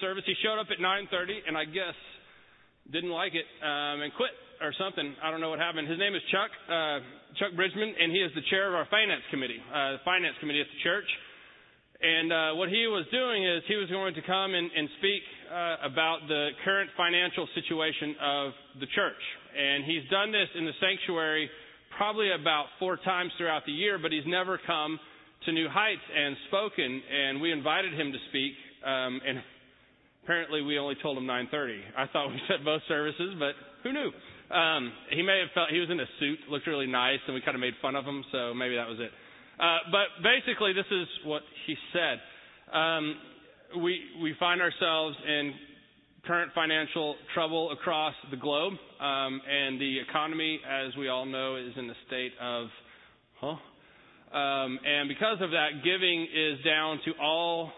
service. He showed up at 9:30, and I guess didn't like it um, and quit or something. I don't know what happened. His name is Chuck uh, Chuck Bridgman, and he is the chair of our finance committee, uh, the finance committee at the church. And uh, what he was doing is he was going to come and, and speak uh, about the current financial situation of the church. And he's done this in the sanctuary probably about four times throughout the year, but he's never come to New Heights and spoken. And we invited him to speak. Um, and apparently we only told him 9:30. I thought we said both services, but who knew? Um, he may have felt he was in a suit, looked really nice, and we kind of made fun of him. So maybe that was it. Uh, but basically, this is what he said. Um, we, we find ourselves in current financial trouble across the globe, um, and the economy, as we all know, is in a state of, huh? Um, and because of that, giving is down to all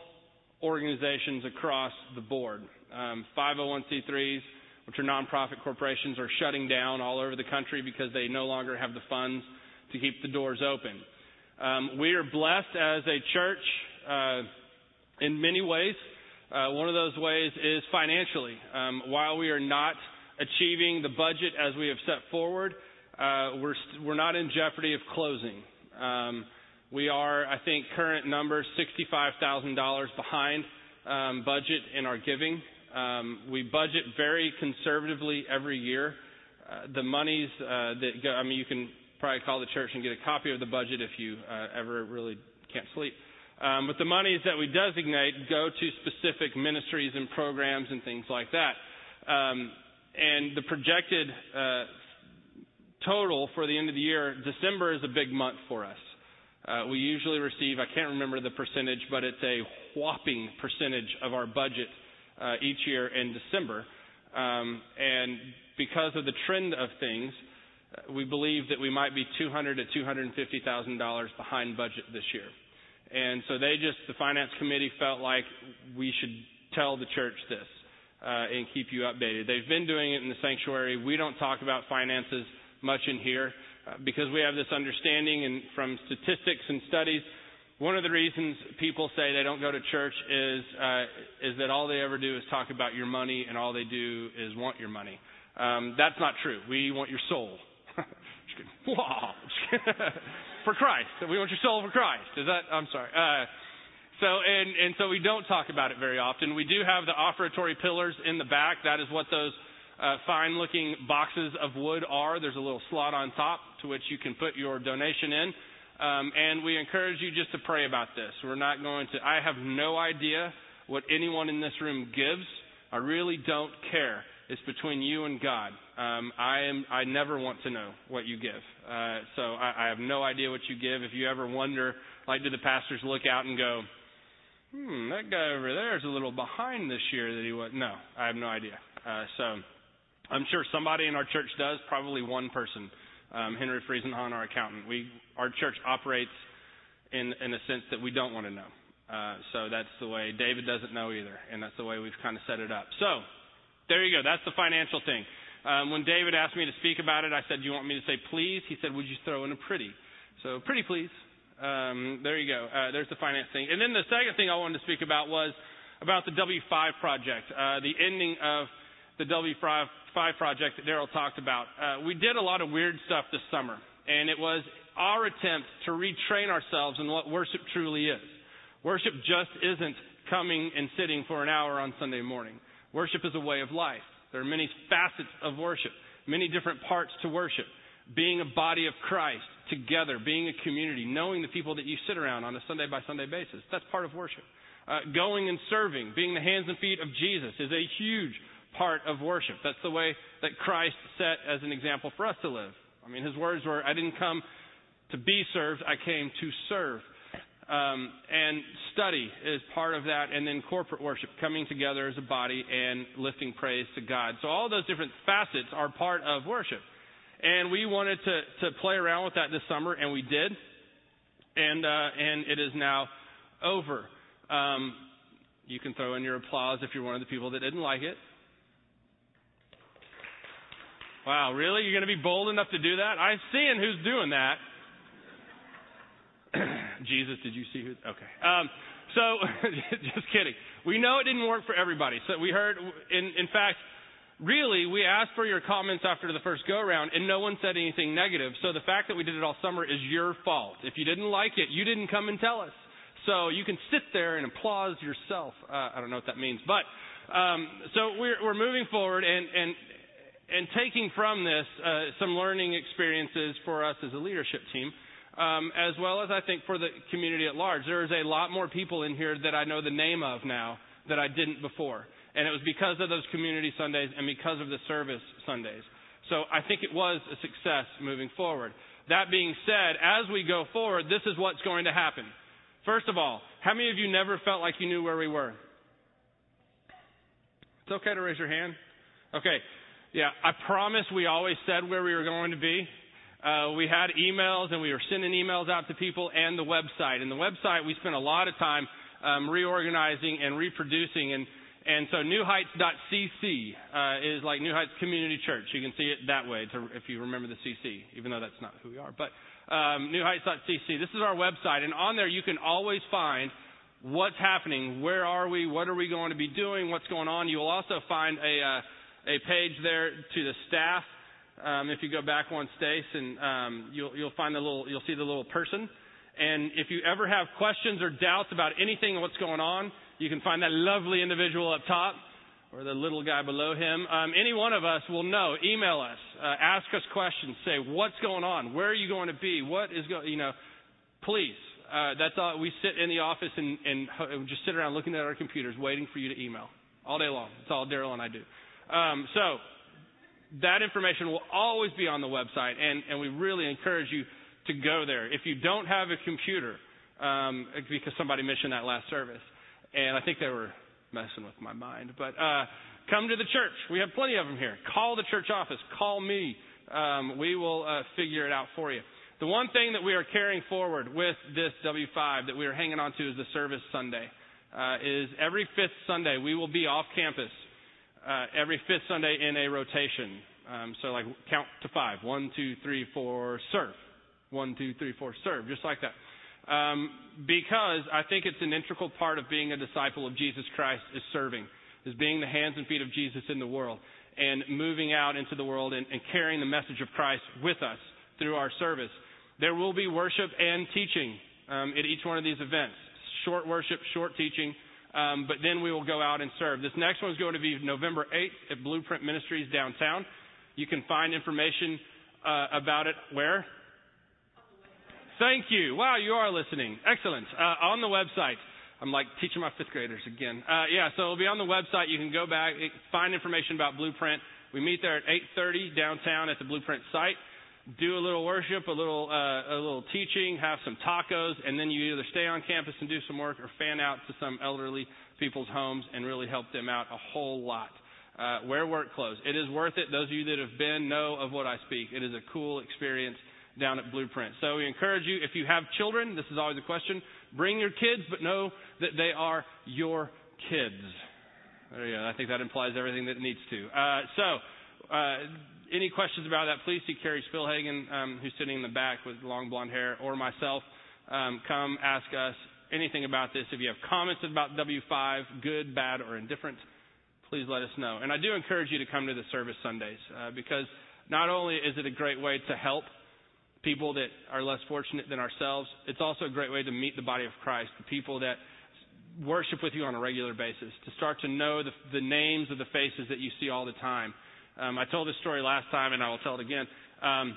organizations across the board. Um, 501c3s, which are nonprofit corporations, are shutting down all over the country because they no longer have the funds to keep the doors open. Um, we are blessed as a church uh, in many ways. Uh, one of those ways is financially. Um, while we are not achieving the budget as we have set forward, uh, we're st- we're not in jeopardy of closing. Um, we are, I think, current thousand dollars behind um, budget in our giving. Um, we budget very conservatively every year. Uh, the monies uh, that go, I mean, you can probably call the church and get a copy of the budget if you uh, ever really can't sleep. Um, but the monies that we designate go to specific ministries and programs and things like that. Um, and the projected uh, total for the end of the year, December is a big month for us. Uh, we usually receive, I can't remember the percentage, but it's a whopping percentage of our budget uh, each year in December. Um, and because of the trend of things, uh, we believe that we might be 200 to 250 thousand dollars behind budget this year, and so they just the finance committee felt like we should tell the church this uh, and keep you updated. They've been doing it in the sanctuary. We don't talk about finances much in here because we have this understanding and from statistics and studies. One of the reasons people say they don't go to church is uh, is that all they ever do is talk about your money and all they do is want your money. Um, that's not true. We want your soul. for Christ. We want your soul for Christ. Is that? I'm sorry. Uh, so and and so we don't talk about it very often. We do have the offertory pillars in the back. That is what those uh, fine-looking boxes of wood are. There's a little slot on top to which you can put your donation in. Um, and we encourage you just to pray about this. We're not going to. I have no idea what anyone in this room gives. I really don't care. It's between you and God. Um, I am. I never want to know what you give. Uh, so I, I have no idea what you give. If you ever wonder, like, do the pastors look out and go, "Hmm, that guy over there is a little behind this year that he was." No, I have no idea. Uh, so I'm sure somebody in our church does. Probably one person, um, Henry Friesenhahn, our accountant. We our church operates in in a sense that we don't want to know. Uh, so that's the way David doesn't know either, and that's the way we've kind of set it up. So there you go. That's the financial thing. Um, when David asked me to speak about it, I said, Do you want me to say please? He said, Would you throw in a pretty? So, pretty please. Um, there you go. Uh, there's the finance thing. And then the second thing I wanted to speak about was about the W5 project, uh, the ending of the W5 project that Daryl talked about. Uh, we did a lot of weird stuff this summer, and it was our attempt to retrain ourselves in what worship truly is. Worship just isn't coming and sitting for an hour on Sunday morning. Worship is a way of life. There are many facets of worship, many different parts to worship. Being a body of Christ together, being a community, knowing the people that you sit around on a Sunday by Sunday basis. That's part of worship. Uh, going and serving, being the hands and feet of Jesus is a huge part of worship. That's the way that Christ set as an example for us to live. I mean, his words were, I didn't come to be served, I came to serve. Um, and study is part of that, and then corporate worship, coming together as a body and lifting praise to God. So all those different facets are part of worship. And we wanted to, to play around with that this summer, and we did. And, uh, and it is now over. Um, you can throw in your applause if you're one of the people that didn't like it. Wow, really? You're going to be bold enough to do that? I'm seeing who's doing that. Jesus, did you see who? Okay. Um, so, just kidding. We know it didn't work for everybody. So we heard, in, in fact, really, we asked for your comments after the first go around, and no one said anything negative. So the fact that we did it all summer is your fault. If you didn't like it, you didn't come and tell us. So you can sit there and applause yourself. Uh, I don't know what that means, but um, so we're, we're moving forward and and and taking from this uh, some learning experiences for us as a leadership team. Um, as well as I think for the community at large. There's a lot more people in here that I know the name of now that I didn't before. And it was because of those community Sundays and because of the service Sundays. So I think it was a success moving forward. That being said, as we go forward, this is what's going to happen. First of all, how many of you never felt like you knew where we were? It's okay to raise your hand. Okay. Yeah, I promise we always said where we were going too be. Uh, we had emails and we were sending emails out to people and the website. And the website, we spent a lot of time um, reorganizing and reproducing. And, and so newheights.cc uh, is like New Heights Community Church. You can see it that way to, if you remember the CC, even though that's not who we are. But um, newheights.cc. This is our website, and on there you can always find what's happening, where are we, what are we going to be doing, what's going on. You will also find a uh, a page there to the staff. Um, if you go back one, Stace, and um, you'll you'll find the little you'll see the little person. And if you ever have questions or doubts about anything what's going on, you can find that lovely individual up top or the little guy below him. Um, any one of us will know. Email us, uh, ask us questions, say what's going on, where are you going to be, what is going, you know, please. Uh, that's all. We sit in the office and, and just sit around looking at our computers, waiting for you to email all day long. That's all Daryl and I do. Um, so that information will always be on the website, and, and we really encourage you to go there. If you don't have a computer, um, because somebody mentioned that last service, and I think they were messing with my mind. But uh, come to the church. We have plenty of them here. Call the church office. Call me. Um, we will uh, figure it out for you. The one thing that we are carrying forward with this W5 that we are hanging on to is the service Sunday. Uh, is every fifth Sunday we will be off campus. Uh, every fifth Sunday in a rotation. Um, so like count to five. One, two, three, four, serve. One, two, three, four, serve. Just like that. Um, because I think it's an integral part of being a disciple of Jesus Christ is serving, is being the hands and feet of Jesus in the world and moving out into the world and, and carrying the message of Christ with us through our service. There will be worship and teaching um, at each one of these events. Short worship, short teaching, um, but then we will go out and serve. This next one is going to be November 8th at Blueprint Ministries downtown. You can find information uh, about it where? Thank you. Wow, you are listening. Excellent. Uh, on the website. I'm like teaching my fifth graders again. Uh, yeah, so it'll be on the website. You can go back, find information about Blueprint. We meet there at 8:30 downtown at the Blueprint site. Do a little worship, a little uh, a little teaching, have some tacos, and then you either stay on campus and do some work, or fan out to some elderly people's homes and really help them out a whole lot. Uh, wear work clothes. It is worth it. Those of you that have been know of what I speak. It is a cool experience down at Blueprint. So we encourage you, if you have children, this is always a question, bring your kids, but know that they are your kids. There you go. I think that implies everything that needs to. Uh, so, uh, any questions about that, please see Carrie Spillhagen, um, who's sitting in the back with long blonde hair, or myself. Um, come ask us anything about this. If you have comments about W5, good, bad, or indifferent, please let us know. And I do encourage you to come to the service Sundays uh, because not only is it a great way to help people that are less fortunate than ourselves. It's also a great way to meet the body of Christ, the people that worship with you on a regular basis, to start to know the, the names of the faces that you see all the time. Um, I told this story last time, and I will tell it again. Um,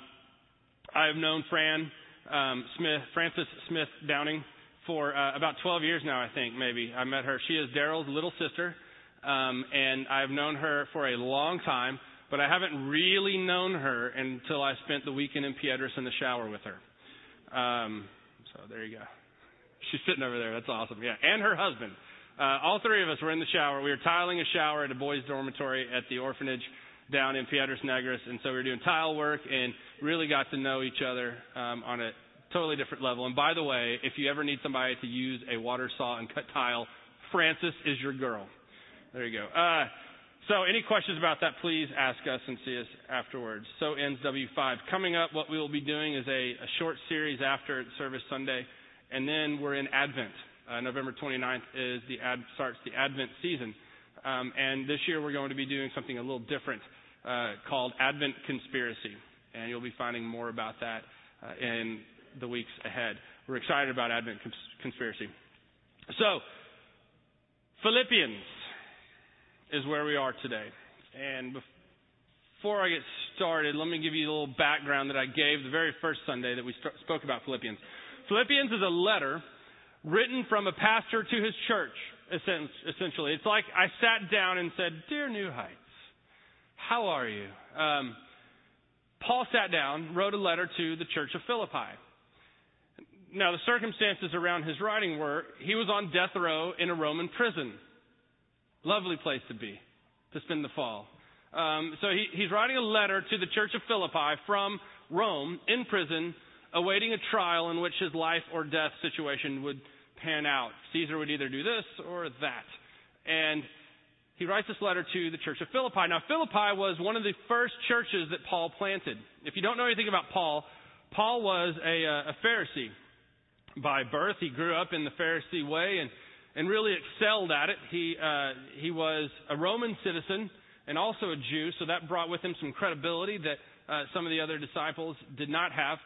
I've known Fran um, Smith, Frances Smith Downing, for uh, about 12 years now, I think, maybe. I met her. She is Daryl's little sister, um, and I've known her for a long time but I haven't really known her until I spent the weekend in Piedras in the shower with her. Um, so there you go. She's sitting over there. That's awesome. Yeah, and her husband. Uh, all three of us were in the shower. We were tiling a shower at a boys' dormitory at the orphanage down in Piedras Negras, and so we were doing tile work and really got to know each other um, on a totally different level. And by the way, if you ever need somebody to use a water saw and cut tile, Frances is your girl. There you go. Uh, so, any questions about that, please ask us and see us afterwards. So ends W5. Coming up, what we will be doing is a, a short series after Service Sunday, and then we're in Advent. Uh, November 29th is the ad, starts the Advent season. Um, and this year we're going to be doing something a little different uh, called Advent Conspiracy. And you'll be finding more about that uh, in the weeks ahead. We're excited about Advent cons- Conspiracy. So, Philippians is where we are today. And before I get started, let me give you a little background that I gave the very first Sunday that we st- spoke about Philippians. Philippians is a letter written from a pastor to his church, essentially. It's like I sat down and said, Dear New Heights, how are you? Um, Paul sat down, wrote a letter to the church of Philippi. Now, the circumstances around his writing were he was on death row in a Roman prison. Lovely place to be, to spend the fall. Um, so he, he's writing a letter to the church of Philippi from Rome in prison, awaiting a trial in which his life or death situation would pan out. Caesar would either do this or that. And he writes this letter to the church of Philippi. Now, Philippi was one of the first churches that Paul planted. If you don't know anything about Paul, Paul was a, uh, a Pharisee by birth. He grew up in the Pharisee way and, and really excelled at it. He, uh, he was a Roman citizen and also a Jew, so that brought with him some credibility that uh, some of the other disciples did not have.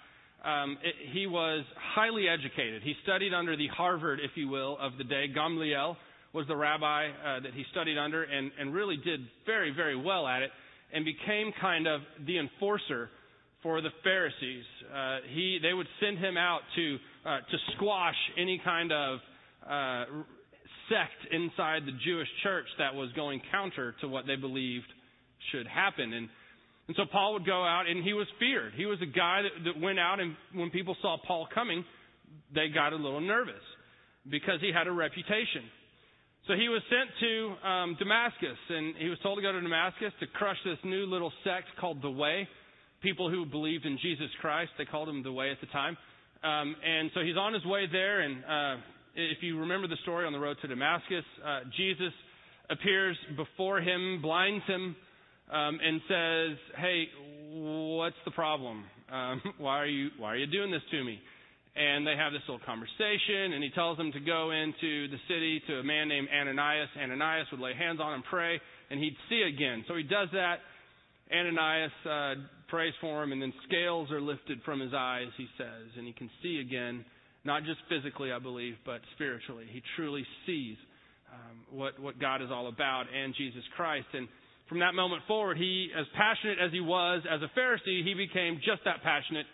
Um, it, he was highly educated. He studied under the Harvard, if you will, of the day. Gamliel was the rabbi uh, that he studied under and, and really did very, very well at it and became kind of the enforcer for the Pharisees. Uh, he, they would send him out to, uh, to squash any kind of uh, sect inside the Jewish church that was going counter to what they believed should happen. And, and so Paul would go out and he was feared. He was a guy that, that went out and when people saw Paul coming, they got a little nervous because he had a reputation. So he was sent to um, Damascus, and he was told to go to Damascus to crush this new little sect called the Way. People who believed in Jesus Christ, they called him the Way at the time. Um, and so he's on his way there, and uh, if you remember the story on the road to Damascus, uh, Jesus appears before him, blinds him, um, and says, "Hey, what's the problem? Um, why are you why are you doing this to me?" and they have this little conversation, and he tells them to go into the city to a man named Ananias. Ananias would lay hands on him, pray, and he'd see again. So he does that. Ananias uh, prays for him, and then scales are lifted from his eyes, he says, and he can see again, not just physically, I believe, but spiritually. He truly sees um, what, what God is all about and Jesus Christ. And from that moment forward, he, as passionate as he was as a Pharisee, he became just that passionate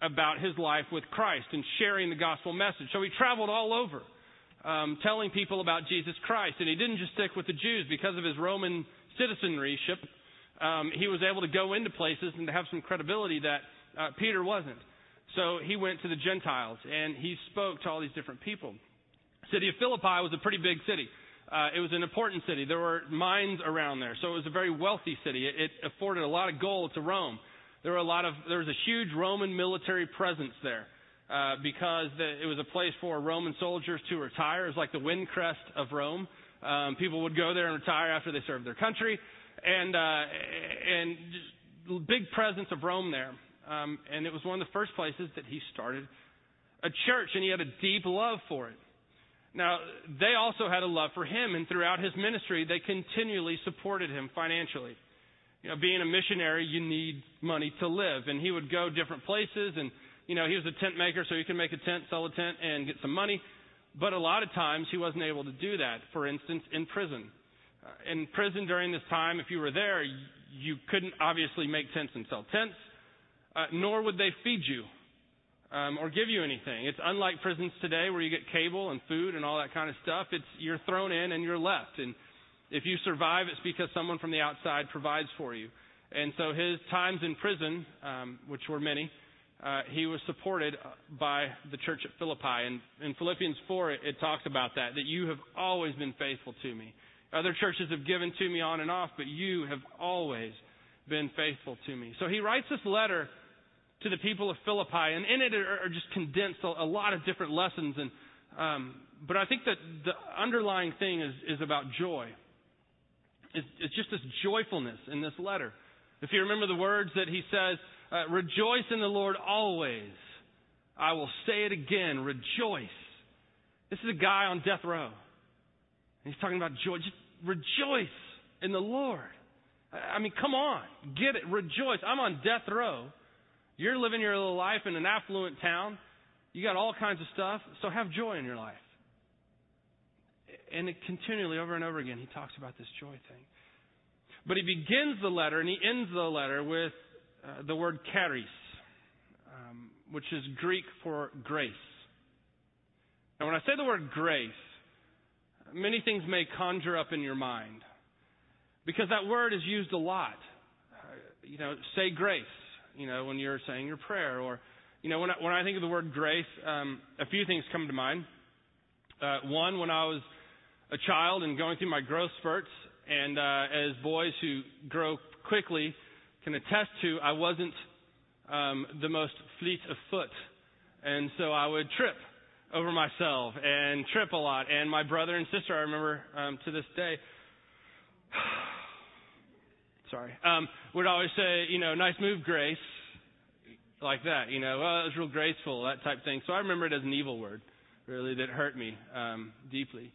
about his life with Christ and sharing the gospel message. So he traveled all over, um, telling people about Jesus Christ. And he didn't just stick with the Jews because of his Roman citizenryship. Um, he was able to go into places and to have some credibility that uh, Peter wasn't. So he went to the Gentiles and he spoke to all these different people. City of Philippi was a pretty big city. Uh, it was an important city. There were mines around there, so it was a very wealthy city. It, it afforded a lot of gold to Rome there were a lot of there was a huge Roman military presence there uh, because the, it was a place for Roman soldiers to retire. It was like the wind crest of Rome. Um, people would go there and retire after they served their country, and uh, and big presence of Rome there. Um, and it was one of the first places that he started a church, and he had a deep love for it. Now, they also had a love for him, and throughout his ministry, they continually supported him financially you know, being a missionary, you need money to live. And he would go different places and, you know, he was a tent maker, so he could make a tent, sell a tent, and get some money. But a lot of times he wasn't able to do that. For instance, in prison. Uh, in prison during this time, if you were there, you couldn't obviously make tents and sell tents, uh, nor would they feed you um, or give you anything. It's unlike prisons today where you get cable and food and all that kind of stuff. It's you're thrown in and you're left. And if you survive, it's because someone from the outside provides for you. And so his times in prison, um, which were many, uh, he was supported by the church at Philippi. And in Philippians 4, it, it talks about that, that you have always been faithful to me. Other churches have given to me on and off, but you have always been faithful to me. So he writes this letter to the people of Philippi, and in it are, just condensed a, a lot of different lessons. And um, but I think that the underlying thing is is about joy. It's just this joyfulness in this letter. If you remember the words that he says, uh, rejoice in the Lord always. I will say it again, rejoice. This is a guy on death row. And he's talking about joy. Just rejoice in the Lord. I mean, come on. Get it. Rejoice. I'm on death row. You're living your little life in an affluent town. You got all kinds of stuff. So have joy in your life. And it continually, over and over again, he talks about this joy thing. But he begins the letter and he ends the letter with uh, the word charis, um, which is Greek for grace. Now, when I say the word grace, many things may conjure up in your mind because that word is used a lot. Uh, you know, say grace, you know, when you're saying your prayer, or, you know, when I, when I think of the word grace, um, a few things come to mind. Uh, one, when I was a child and going through my growth spurts, and uh, as boys who grow quickly can attest to, I wasn't um, the most fleet of foot, and so I would trip over myself and trip a lot. And my brother and sister, I remember um, to this day, sorry, um, would always say, you know, nice move, Grace, like that. You know, well, it was real graceful, that type thing. So I remember it as an evil word, really, that hurt me um, deeply.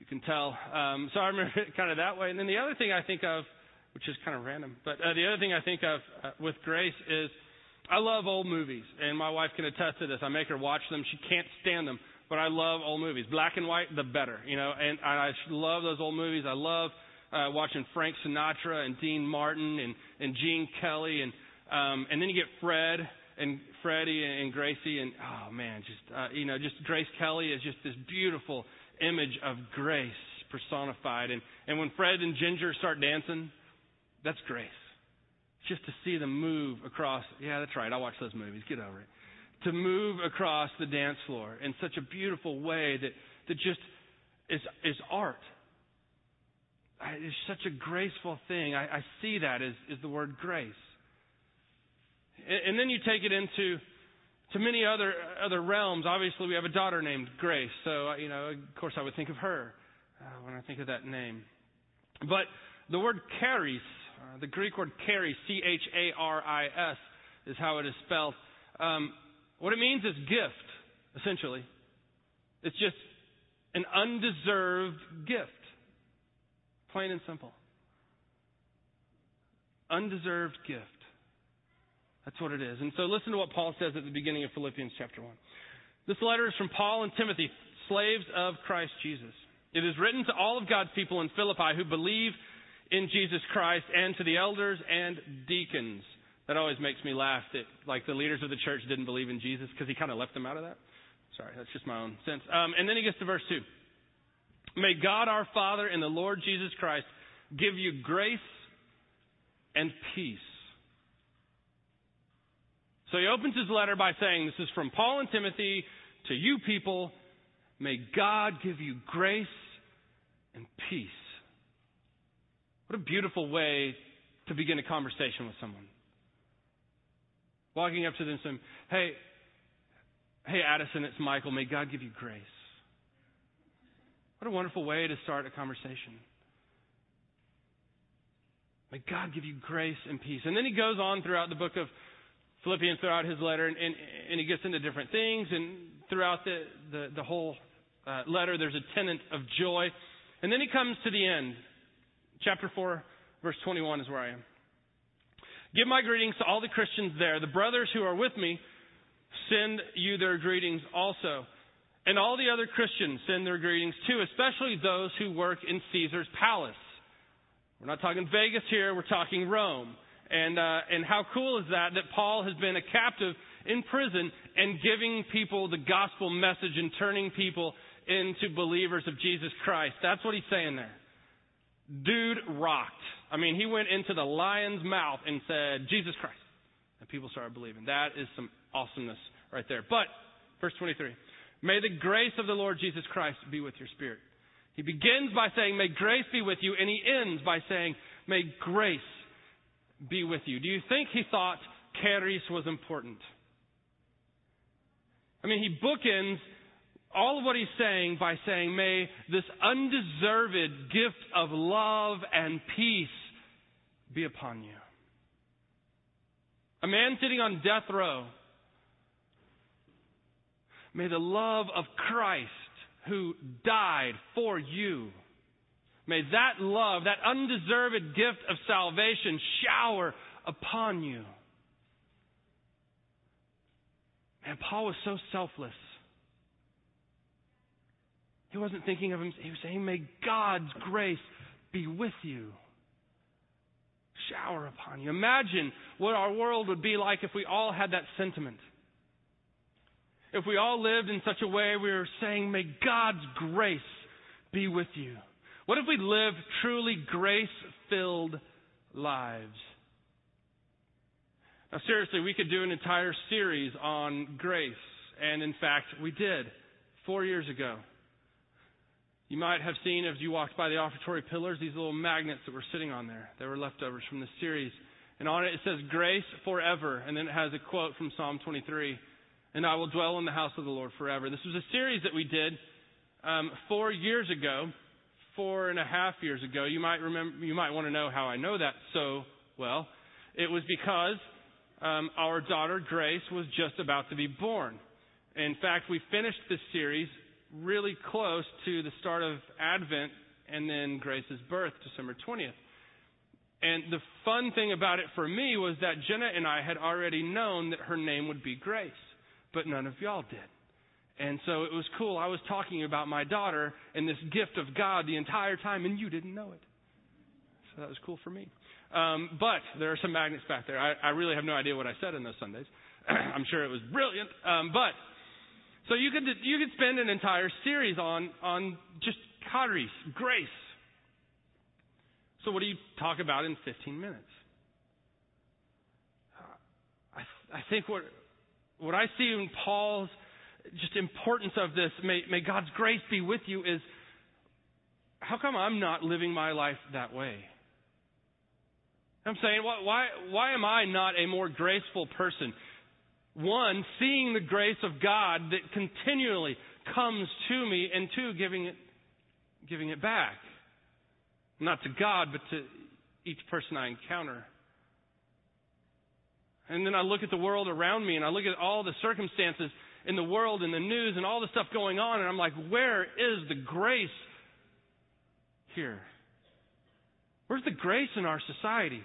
You can tell. Um, so I remember it kind of that way. And then the other thing I think of, which is kind of random, but uh, the other thing I think of uh, with Grace is I love old movies, and my wife can attest to this. I make her watch them. She can't stand them, but I love old movies. Black and white, the better, you know. And I love those old movies. I love uh, watching Frank Sinatra and Dean Martin and and Gene Kelly, and um, and then you get Fred and Freddie and Gracie, and oh man, just uh, you know, just Grace Kelly is just this beautiful image of grace personified. And and when Fred and Ginger start dancing, that's grace just to see them move across. Yeah, that's right. I watch those movies. Get over it. To move across the dance floor in such a beautiful way that, that just is, is art. It's such a graceful thing. I, I see that as, as the word grace. And, and then you take it into to many other other realms. Obviously, we have a daughter named Grace, so you know, of course, I would think of her uh, when I think of that name. But the word charis uh, the Greek word charis, C H A R I S, is how it is spelled. Um, what it means is gift, essentially. It's just an undeserved gift. Plain and simple. Undeserved gift. That's what it is. And so listen to what Paul says at the beginning of Philippians chapter 1. This letter is from Paul and Timothy, slaves of Christ Jesus. It is written to all of God's people in Philippi who believe in Jesus Christ and to the elders and deacons. That always makes me laugh that like the leaders of the church didn't believe in Jesus because he kind of left them out of that. Sorry, that's just my own sense. Um, and then he gets to verse 2. May God our Father and the Lord Jesus Christ give you grace and peace. So he opens his letter by saying, This is from Paul and Timothy to you people. May God give you grace and peace. What a beautiful way to begin a conversation with someone. Walking up to them saying, Hey, hey, Addison, it's Michael. May God give you grace. What a wonderful way to start a conversation. May God give you grace and peace. And then he goes on throughout the book of Philippians, throughout his letter, and, and, and he gets into different things. And throughout the, the, the whole uh, letter, there's a tenet of joy. And then he comes to the end chapter 4, verse 21 is where I am. Give my greetings to all the Christians there. The brothers who are with me send you their greetings also. And all the other Christians send their greetings too, especially those who work in Caesar's palace. We're not talking Vegas here, we're talking Rome. And, uh, and how cool is that, that Paul has been a captive in prison and giving people the gospel message and turning people into believers of Jesus Christ. That's what he's saying there. Dude rocked. I mean, he went into the lion's mouth and said, Jesus Christ. And people started believing. That is some awesomeness right there. But, verse 23 May the grace of the Lord Jesus Christ be with your spirit. He begins by saying, May grace be with you, and he ends by saying, May grace be with you. Do you think he thought charis was important? I mean, he bookends all of what he's saying by saying, May this undeserved gift of love and peace be upon you. A man sitting on death row. May the love of Christ, who died for you. May that love, that undeserved gift of salvation shower upon you. And Paul was so selfless. He wasn't thinking of him, he was saying, May God's grace be with you. Shower upon you. Imagine what our world would be like if we all had that sentiment. If we all lived in such a way we were saying, May God's grace be with you. What if we lived truly grace filled lives? Now, seriously, we could do an entire series on grace. And in fact, we did four years ago. You might have seen as you walked by the offertory pillars these little magnets that were sitting on there. They were leftovers from the series. And on it it says grace forever. And then it has a quote from Psalm 23. And I will dwell in the house of the Lord forever. This was a series that we did um, four years ago, four and a half years ago. You might remember, you might want to know how I know that so well. It was because um, our daughter Grace was just about to be born. In fact, we finished this series really close to the start of Advent and then Grace's birth, December 20th. And the fun thing about it for me was that Jenna and I had already known that her name would be Grace, but none of y'all did. And so it was cool. I was talking about my daughter and this gift of God the entire time, and you didn't know it. So that was cool for me. Um, but there are some magnets back there. I, I really have no idea what I said in those Sundays. I'm sure it was brilliant. Um, but so you could you could spend an entire series on on just charis, grace. So what do you talk about in 15 minutes? I I think what what I see in Paul's just importance of this, may, may God's grace be with you, is how come I'm not living my life that way? I'm saying, why, why am I not a more graceful person? One, seeing the grace of God that continually comes to me, and two, giving it, giving it back. Not to God, but to each person I encounter. And then I look at the world around me and I look at all the circumstances in the world and the news and all the stuff going on, and I'm like, where is the grace here? Where's the grace in our society?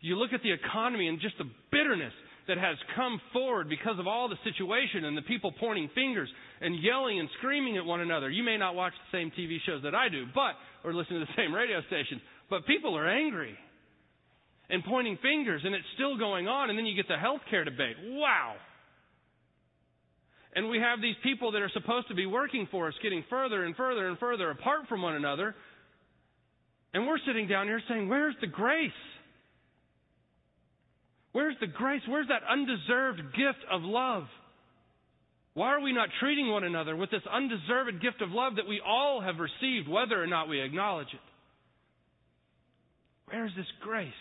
You look at the economy and just the bitterness that has come forward because of all the situation and the people pointing fingers and yelling and screaming at one another. You may not watch the same TV shows that I do, but or listen to the same radio station, but people are angry and pointing fingers and it's still going on and then you get the health care debate. Wow. And we have these people that are supposed to be working for us getting further and further and further apart from one another. And we're sitting down here saying, Where's the grace? Where's the grace? Where's that undeserved gift of love? Why are we not treating one another with this undeserved gift of love that we all have received, whether or not we acknowledge it? Where is this grace?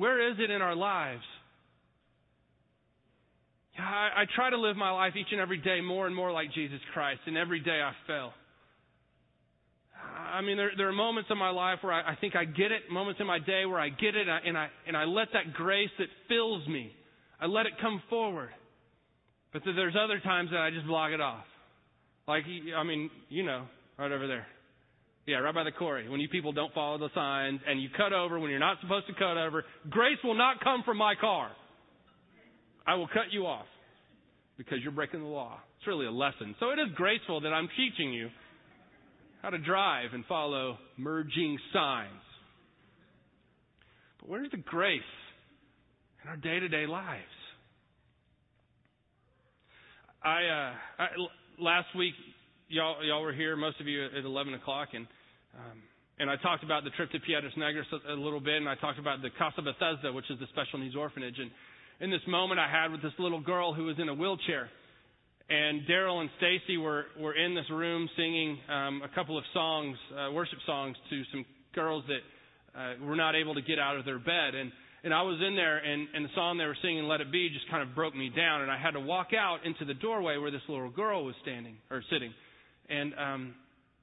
Where is it in our lives? I, I try to live my life each and every day more and more like Jesus Christ, and every day I fail. I mean, there, there are moments in my life where I, I think I get it, moments in my day where I get it, and I, and I, and I let that grace that fills me, I let it come forward. But there's other times that I just block it off. Like, I mean, you know, right over there. Yeah, right by the quarry. When you people don't follow the signs and you cut over when you're not supposed to cut over, grace will not come from my car. I will cut you off because you're breaking the law. It's really a lesson. So it is graceful that I'm teaching you how to drive and follow merging signs. But where's the grace in our day to day lives? I, uh, I, last week, y'all, y'all were here, most of you at 11 o'clock, and, um, and I talked about the trip to Piedras Negras a, a little bit, and I talked about the Casa Bethesda, which is the special needs orphanage. And in this moment I had with this little girl who was in a wheelchair. And Daryl and Stacy were, were in this room singing um, a couple of songs, uh, worship songs, to some girls that uh, were not able to get out of their bed. And, and I was in there, and, and the song they were singing, Let It Be, just kind of broke me down. And I had to walk out into the doorway where this little girl was standing, or sitting. And, um,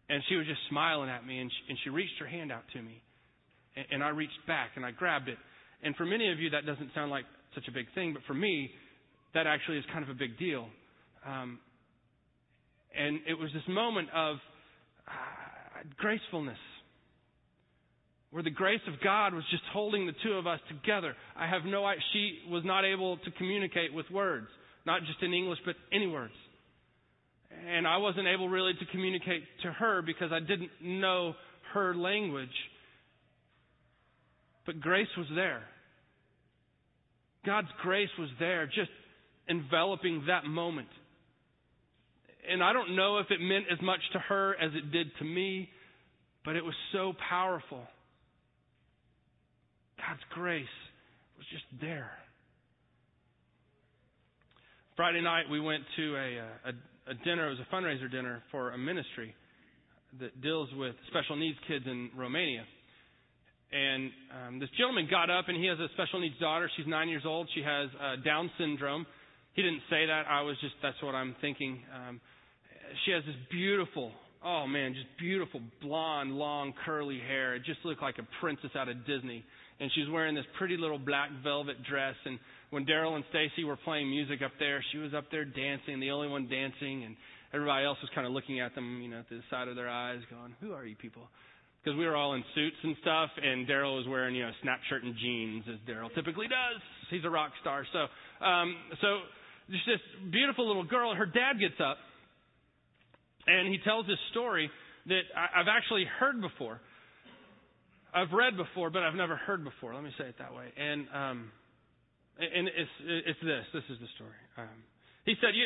and she was just smiling at me, and she, and she reached her hand out to me. And, and I reached back, and I grabbed it. And for many of you, that doesn't sound like such a big thing, but for me, that actually is kind of a big deal. Um, and it was this moment of uh, gracefulness where the grace of God was just holding the two of us together. I have no. She was not able to communicate with words, not just in English, but any words. And I wasn't able really to communicate to her because I didn't know her language. But grace was there. God's grace was there, just enveloping that moment. And I don't know if it meant as much to her as it did to me, but it was so powerful. God's grace was just there. Friday night we went to a, uh, a, a dinner. It was a fundraiser dinner for a ministry that deals with special needs kids in Romania. And um, this gentleman got up, and he has a special needs daughter. She's nine years old. She has uh, Down syndrome. He didn't say that. I was just that's what I'm thinking. Um, she has this beautiful, oh man, just beautiful blonde, long, curly hair. It just looked like a princess out of Disney and she's wearing this pretty little black velvet dress. And when Daryl and Stacy were playing music up there, she was up there dancing, the only one dancing, and everybody else was kind of looking at them, you know, to the side of their eyes, going, "Who are you people?" Because we were all in suits and stuff, and Daryl was wearing, you know, a snap shirt and jeans, as Daryl typically does. He's a rock star. So, um, so just this beautiful little girl, and her dad gets up, and he tells this story that I, I've actually heard before. I've read before, but I've never heard before. Let me say it that way. And um, and it's it's this. This is the story. Um, he said, you,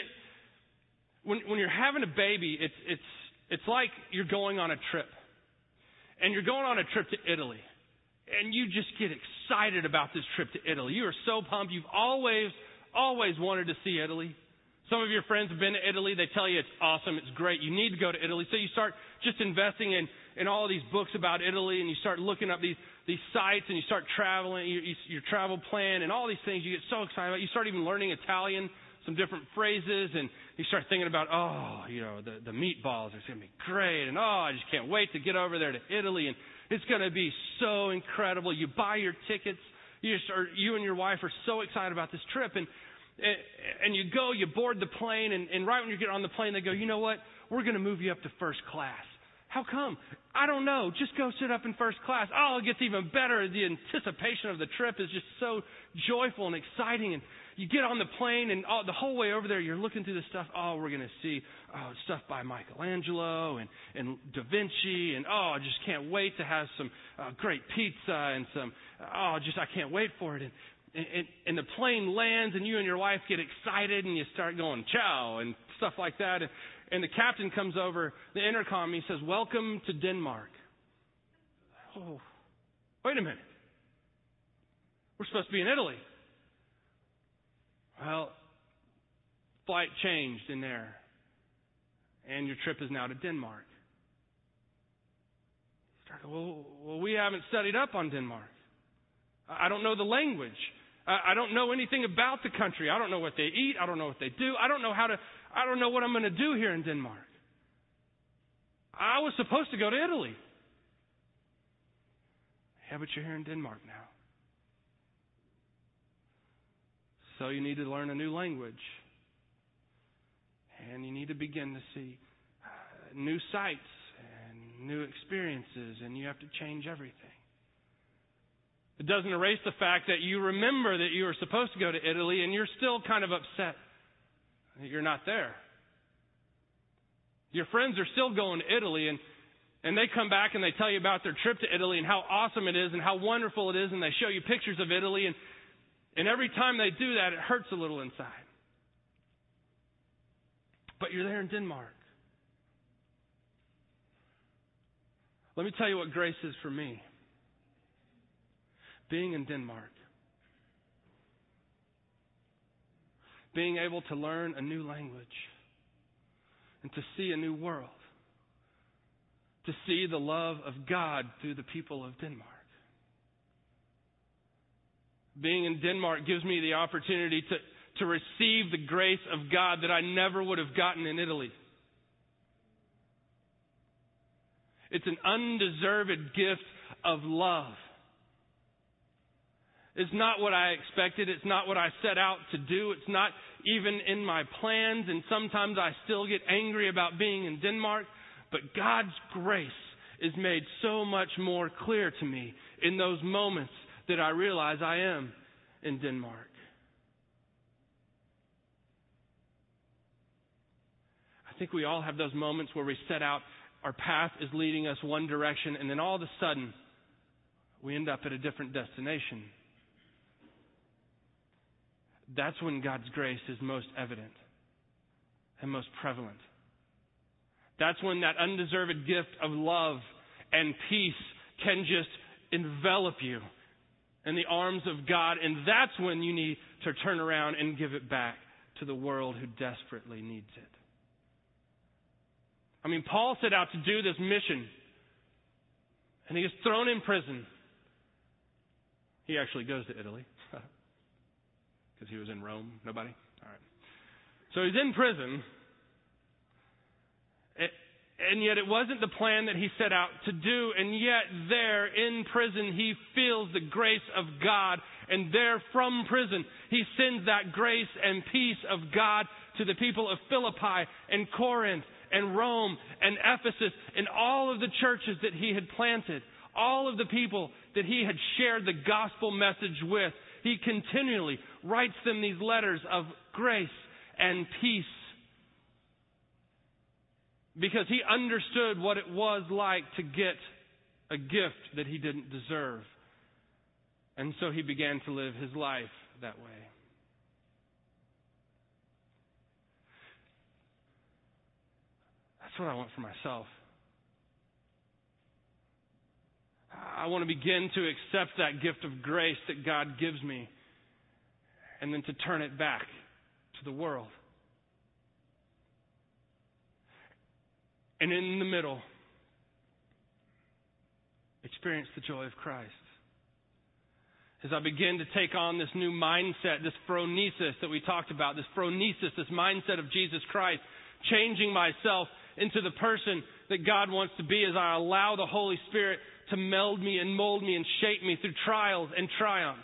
when when you're having a baby, it's it's it's like you're going on a trip, and you're going on a trip to Italy, and you just get excited about this trip to Italy. You are so pumped. You've always always wanted to see Italy. Some of your friends have been to Italy. They tell you it's awesome, it's great. You need to go to Italy. So you start just investing in in all these books about Italy and you start looking up these, these sites and you start traveling, you, you, your travel plan and all these things you get so excited about. You start even learning Italian, some different phrases, and you start thinking about, oh, you know, the, the meatballs, are going to be great. And oh, I just can't wait to get over there to Italy and it's going to be so incredible. You buy your tickets. You, start, you and your wife are so excited about this trip and, and you go, you board the plane, and, and right when you get on the plane, they go, you know what? We're going to move you up to first class. How come? I don't know. Just go sit up in first class. Oh, it gets even better. The anticipation of the trip is just so joyful and exciting. And you get on the plane, and all, the whole way over there, you're looking through the stuff. Oh, we're going to see oh, stuff by Michelangelo and, and Da Vinci. And oh, I just can't wait to have some uh, great pizza and some, oh, just I can't wait for it. And, and, and the plane lands, and you and your wife get excited, and you start going, ciao, and stuff like that. And, and the captain comes over the intercom. He says, Welcome to Denmark. Oh, wait a minute. We're supposed to be in Italy. Well, flight changed in there, and your trip is now to Denmark. Well, well, we haven't studied up on Denmark. I don't know the language. I don't know anything about the country. I don't know what they eat. I don't know what they do. I don't know how to I don't know what I'm going to do here in Denmark. I was supposed to go to Italy. Yeah, but you're here in Denmark now. So you need to learn a new language. And you need to begin to see uh, new sights and new experiences, and you have to change everything. It doesn't erase the fact that you remember that you were supposed to go to Italy and you're still kind of upset you're not there. Your friends are still going to Italy and and they come back and they tell you about their trip to Italy and how awesome it is and how wonderful it is and they show you pictures of Italy and and every time they do that it hurts a little inside. But you're there in Denmark. Let me tell you what grace is for me. Being in Denmark being able to learn a new language and to see a new world, to see the love of God through the people of Denmark. Being in Denmark gives me the opportunity to, to receive the grace of God that I never would have gotten in Italy. It's an undeserved gift of love. It's not what I expected. It's not what I set out to do. It's not even in my plans. And sometimes I still get angry about being in Denmark. But God's grace is made so much more clear to me in those moments that I realize I am in Denmark. I think we all have those moments where we set out, our path is leading us one direction, and then all of a sudden, we end up at a different destination. That's when God's grace is most evident and most prevalent. That's when that undeserved gift of love and peace can just envelop you in the arms of God, and that's when you need to turn around and give it back to the world who desperately needs it. I mean, Paul set out to do this mission, and he is thrown in prison. He actually goes to Italy because he was in Rome. Nobody? All right. So he's in prison. And yet it wasn't the plan that he set out to do. And yet there in prison, he feels the grace of God. And there from prison, he sends that grace and peace of God to the people of Philippi and Corinth and Rome and Ephesus and all of the churches that he had planted. All of the people that he had shared the gospel message with. He continually writes them these letters of grace and peace because he understood what it was like to get a gift that he didn't deserve. And so he began to live his life that way. That's what I want for myself. I want to begin to accept that gift of grace that God gives me and then to turn it back to the world. And in the middle, experience the joy of Christ. As I begin to take on this new mindset, this phronesis that we talked about, this phronesis, this mindset of Jesus Christ, changing myself into the person that God wants to be as I allow the Holy Spirit to meld me and mold me and shape me through trials and triumphs.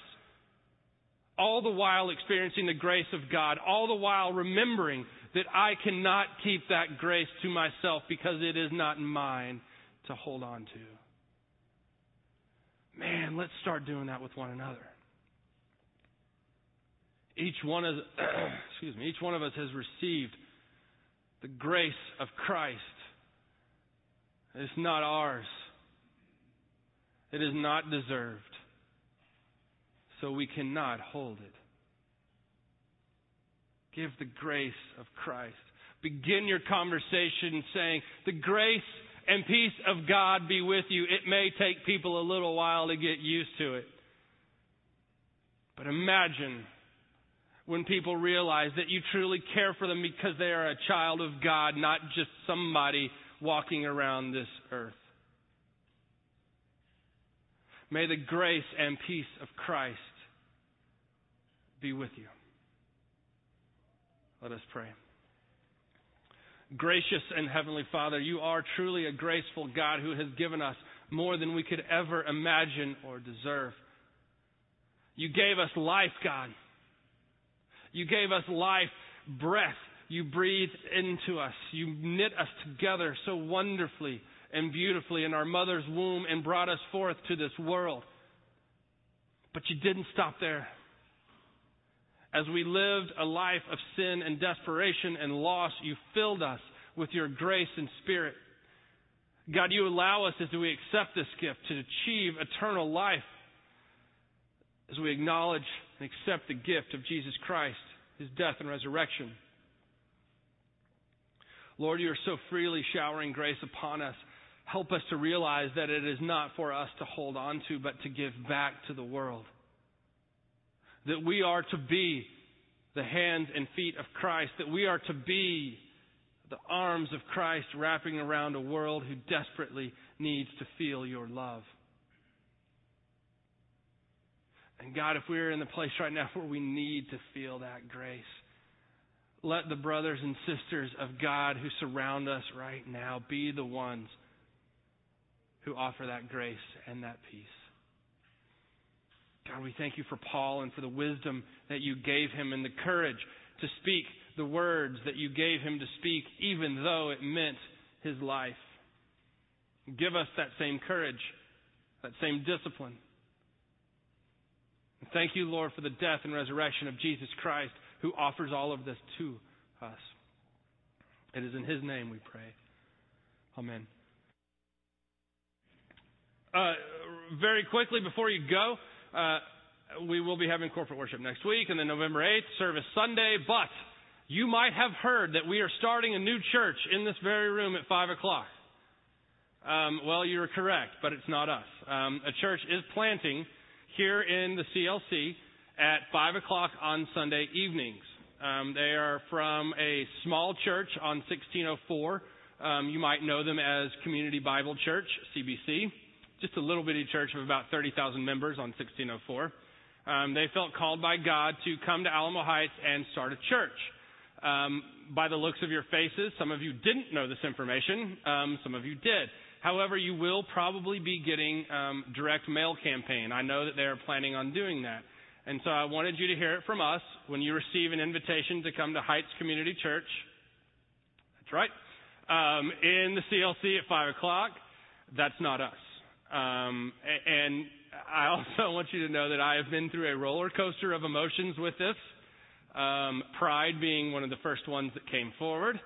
All the while experiencing the grace of God, all the while remembering that I cannot keep that grace to myself because it is not mine to hold on to. Man, let's start doing that with one another. Each one of excuse me, each one of us has received the grace of Christ. It's not ours. It is not deserved. So we cannot hold it. Give the grace of Christ. Begin your conversation saying, The grace and peace of God be with you. It may take people a little while to get used to it. But imagine when people realize that you truly care for them because they are a child of God, not just somebody walking around this earth. May the grace and peace of Christ be with you. Let us pray. Gracious and Heavenly Father, you are truly a graceful God who has given us more than we could ever imagine or deserve. You gave us life, God. You gave us life, breath. You breathed into us. You knit us together so wonderfully and beautifully in our mother's womb and brought us forth to this world. But you didn't stop there as we lived a life of sin and desperation and loss, you filled us with your grace and spirit. God, you allow us as we accept this gift to achieve eternal life as we acknowledge and accept the gift of Jesus Christ, his death and resurrection. Lord, you are so freely showering grace upon us. Help us to realize that it is not for us to hold on to, but to give back to the world that we are to be the hands and feet of Christ, that we are to be the arms of Christ wrapping around a world who desperately needs to feel your love. And God, if we're in the place right now where we need to feel that grace, let the brothers and sisters of God who surround us right now be the ones who offer that grace and that peace. God, we thank you for Paul and for the wisdom that you gave him and the courage to speak the words that you gave him to speak, even though it meant his life. Give us that same courage, that same discipline. Thank you, Lord, for the death and resurrection of Jesus Christ, who offers all of this to us. It is in his name we pray. Amen. Uh, very quickly before you go, uh, we will be having corporate worship next week and then November 8th, service Sunday, but you might have heard that we are starting a new church in this very room at 5 o'clock. Um, well, you're correct, but it's not us. Um, a church is planting here in the CLC at 5 o'clock on Sunday evenings. Um, they are from a small church on 1604. Um, you might know them as Community Bible Church, CBC just a little bitty church of about 30,000 members on 1604. Um, they felt called by God to come to Alamo Heights and start a church. Um, by the looks of your faces, some of you didn't know this information, um, some of you did. However, you will probably be getting um, direct mail campaign. I know that they are planning on doing that. And so I wanted you to hear it from us when you receive an invitation to come to Heights Community Church. That's right. Um, in the CLC at 5 o'clock. That's not us. Um, and I also want you to know that I have been through a roller coaster of emotions with this. Um, pride being one of the first ones that came forward,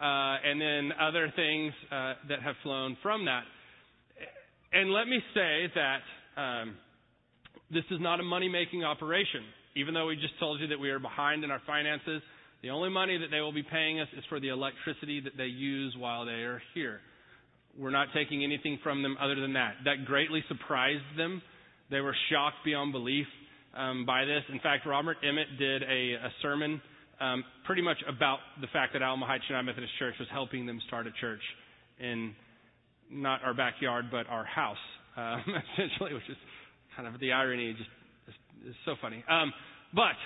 uh, and then other things uh, that have flown from that. And let me say that um, this is not a money making operation. Even though we just told you that we are behind in our finances, the only money that they will be paying us is for the electricity that they use while they are here. We're not taking anything from them other than that. That greatly surprised them. They were shocked beyond belief um, by this. In fact, Robert Emmitt did a, a sermon um, pretty much about the fact that Alamo Heights United Methodist Church was helping them start a church in not our backyard, but our house, um, essentially, which is kind of the irony. Just is so funny. Um, but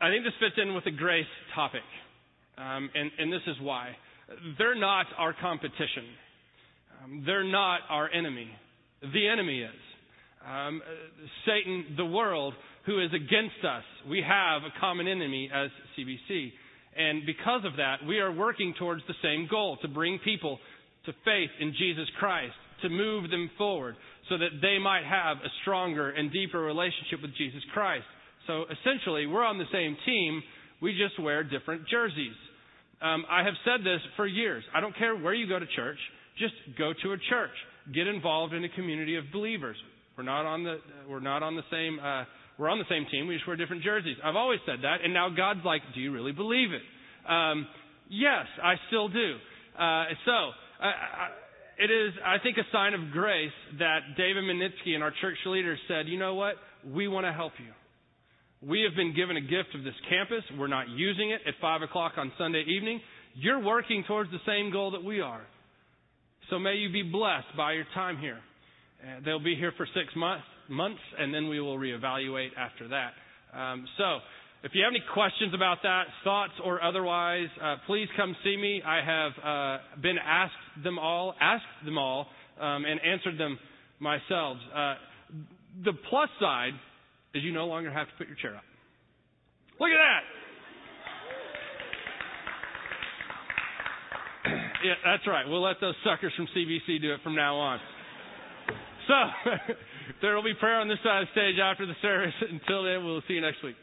I think this fits in with the grace topic, um, and, and this is why. They're not our competition. Um, they're not our enemy. The enemy is. Um, Satan, the world, who is against us. We have a common enemy as CBC. And because of that, we are working towards the same goal to bring people to faith in Jesus Christ, to move them forward so that they might have a stronger and deeper relationship with Jesus Christ. So essentially, we're on the same team, we just wear different jerseys. Um, I have said this for years. I don't care where you go to church. Just go to a church. Get involved in a community of believers. We're not on the we're not on the same uh, we're on the same team. We just wear different jerseys. I've always said that, and now God's like, do you really believe it? Um, yes, I still do. Uh, so uh, it is, I think, a sign of grace that David Minitsky and our church leaders said, you know what? We want to help you. We have been given a gift of this campus. We're not using it at 5 o'clock on Sunday evening. You're working towards the same goal that we are. So may you be blessed by your time here. Uh, they'll be here for six months, months, and then we will reevaluate after that. Um, so, if you have any questions about that, thoughts or otherwise, uh, please come see me. I have uh, been asked them all, asked them all, um, and answered them myself. Uh, the plus side is you no longer have to put your chair up. Look at that. yeah, that's right. We'll let those suckers from CBC do it from now on. So, there will be prayer on this side of the stage after the service. Until then, we'll see you next week.